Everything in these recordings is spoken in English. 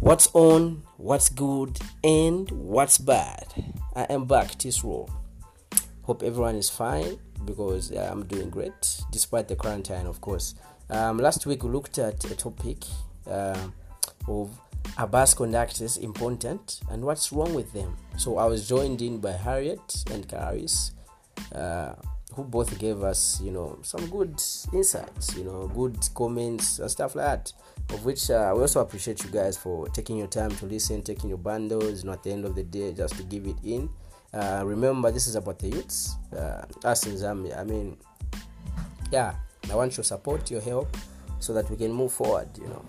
What's on, what's good, and what's bad? I am back this role. Hope everyone is fine because I'm doing great despite the quarantine, of course. Um, last week we looked at a topic uh, of are bus conductors important and what's wrong with them? So I was joined in by Harriet and Caris. Uh, who both gave us, you know, some good insights, you know, good comments and stuff like that. Of which uh, we also appreciate you guys for taking your time to listen, taking your bundles, you know, at the end of the day, just to give it in. Uh, remember, this is about the youths, uh, us in Zambia. I mean, yeah, I want your support, your help, so that we can move forward, you know.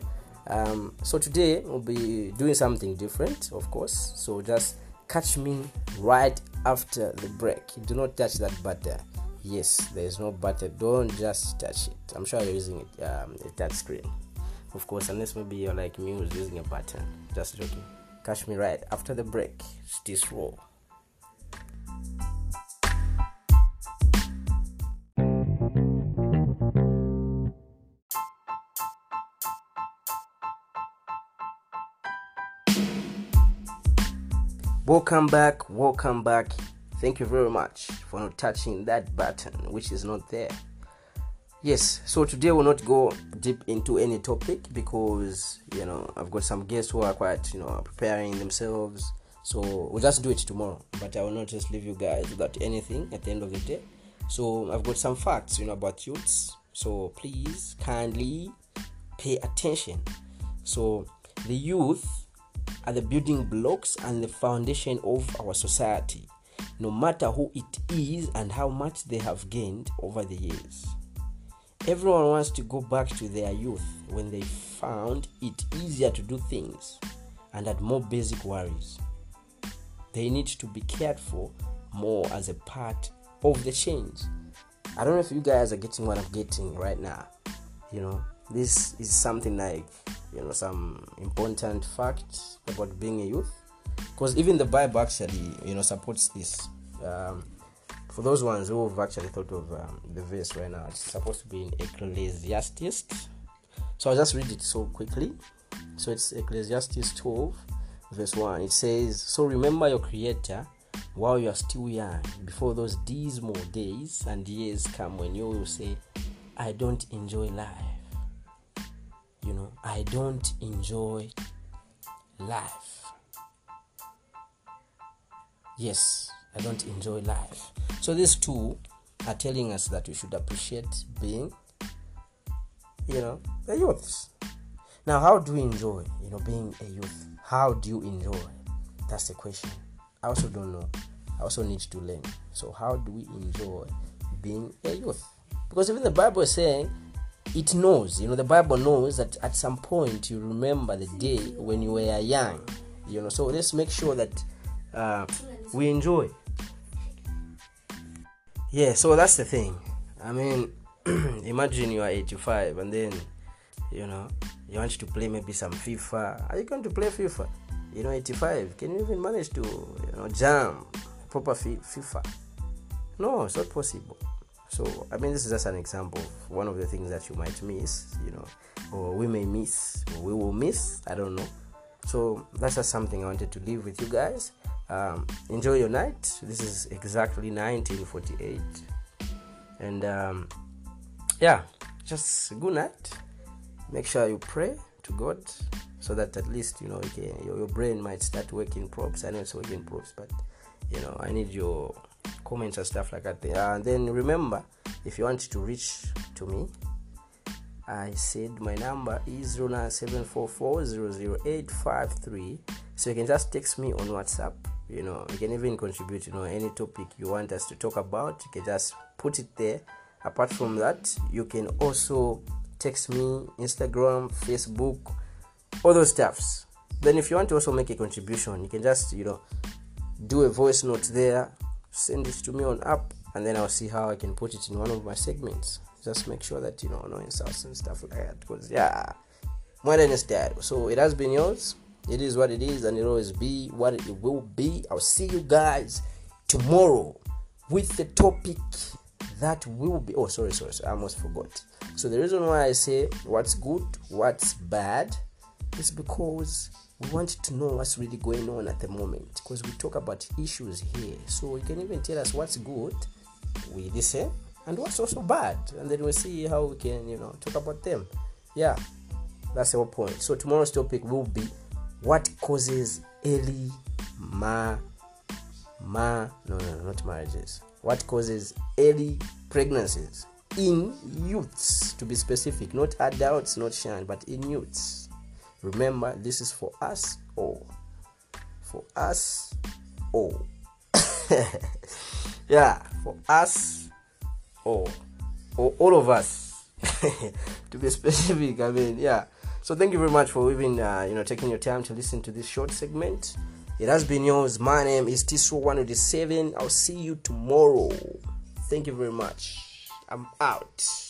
Um, so today we'll be doing something different, of course. So just catch me right after the break. Do not touch that button yes there's no button don't just touch it. I'm sure you're using it um, a touch screen. Of course unless maybe you're like me who's using a button. Just joking. Catch me right after the break. This roll welcome back. Welcome back thank you very much for not touching that button which is not there. Yes so today we'll not go deep into any topic because you know i've got some guests who are quite you know preparing themselves. So we'll just do it tomorrow but i will not just leave you guys without anything at the end of the day. So i've got some facts you know about youths. So please kindly pay attention. So the youth are the building blocks and the foundation of our society no matter who it is and how much they have gained over the years. Everyone wants to go back to their youth when they found it easier to do things and had more basic worries. They need to be cared for more as a part of the change. I don't know if you guys are getting what I'm getting right now. You know, this is something like, you know, some important facts about being a youth because even the bible actually you know supports this um, for those ones who have actually thought of um, the verse right now it's supposed to be in ecclesiastes. So i'll just read it so quickly. So it's ecclesiastes 12 verse 1 it says so remember your creator while you are still young before those dismal days and years come when you will say i don't enjoy life you know i don't enjoy life yes i don't enjoy life. So these two are telling us that we should appreciate being you know the youths now how do we enjoy you know being a youth? How do you enjoy? That's the question. I also don't know. I also need to learn. So how do we enjoy being a youth? Because even the bible is saying it knows you know the bible knows that at some point you remember the day when you were young you know. So let's make sure that uh, we enjoy. Yeah, so that's the thing. I mean, imagine you are 85 and then, you know, you want to play maybe some FIFA. Are you going to play FIFA? You know, 85. Can you even manage to, you know, jam proper FIFA? No, it's not possible. So, I mean, this is just an example of one of the things that you might miss, you know, or we may miss, or we will miss. I don't know. So, that's just something I wanted to leave with you guys um, enjoy your night. This is exactly 1948 and um, yeah just good night. Make sure you pray to god so that at least you know your, your brain might start working props. I know it's working props but you know i need your comments and stuff like that uh, and then remember if you want to reach to me i said my number is 09744 so you can just text me on whatsapp you know you can even contribute you know any topic you want us to talk about. You can just put it there. Apart from that you can also text me instagram facebook all those stuffs. Then if you want to also make a contribution you can just you know do a voice note there send it to me on app and then i'll see how i can put it in one of my segments. Just make sure that you know no insults and stuff like that because yeah more than a so it has been yours it is what it is, and it'll always be what it will be. I'll see you guys tomorrow with the topic that will be. Oh, sorry, sorry, sorry. I almost forgot. So, the reason why I say what's good, what's bad, is because we want to know what's really going on at the moment because we talk about issues here. So you can even tell us what's good, we listen, eh, and what's also bad, and then we'll see how we can, you know, talk about them. Yeah, that's the whole point. So tomorrow's topic will be what causes early ma ma no no not marriages. What causes early pregnancies in youths to be specific, not adults, not shan, but in youths. Remember, this is for us all. For us all. yeah, for us all. Or all of us. to be specific, I mean, yeah. So thank you very much for even uh, you know taking your time to listen to this short segment. It has been yours. My name is Tisro187. I'll see you tomorrow. Thank you very much. I'm out.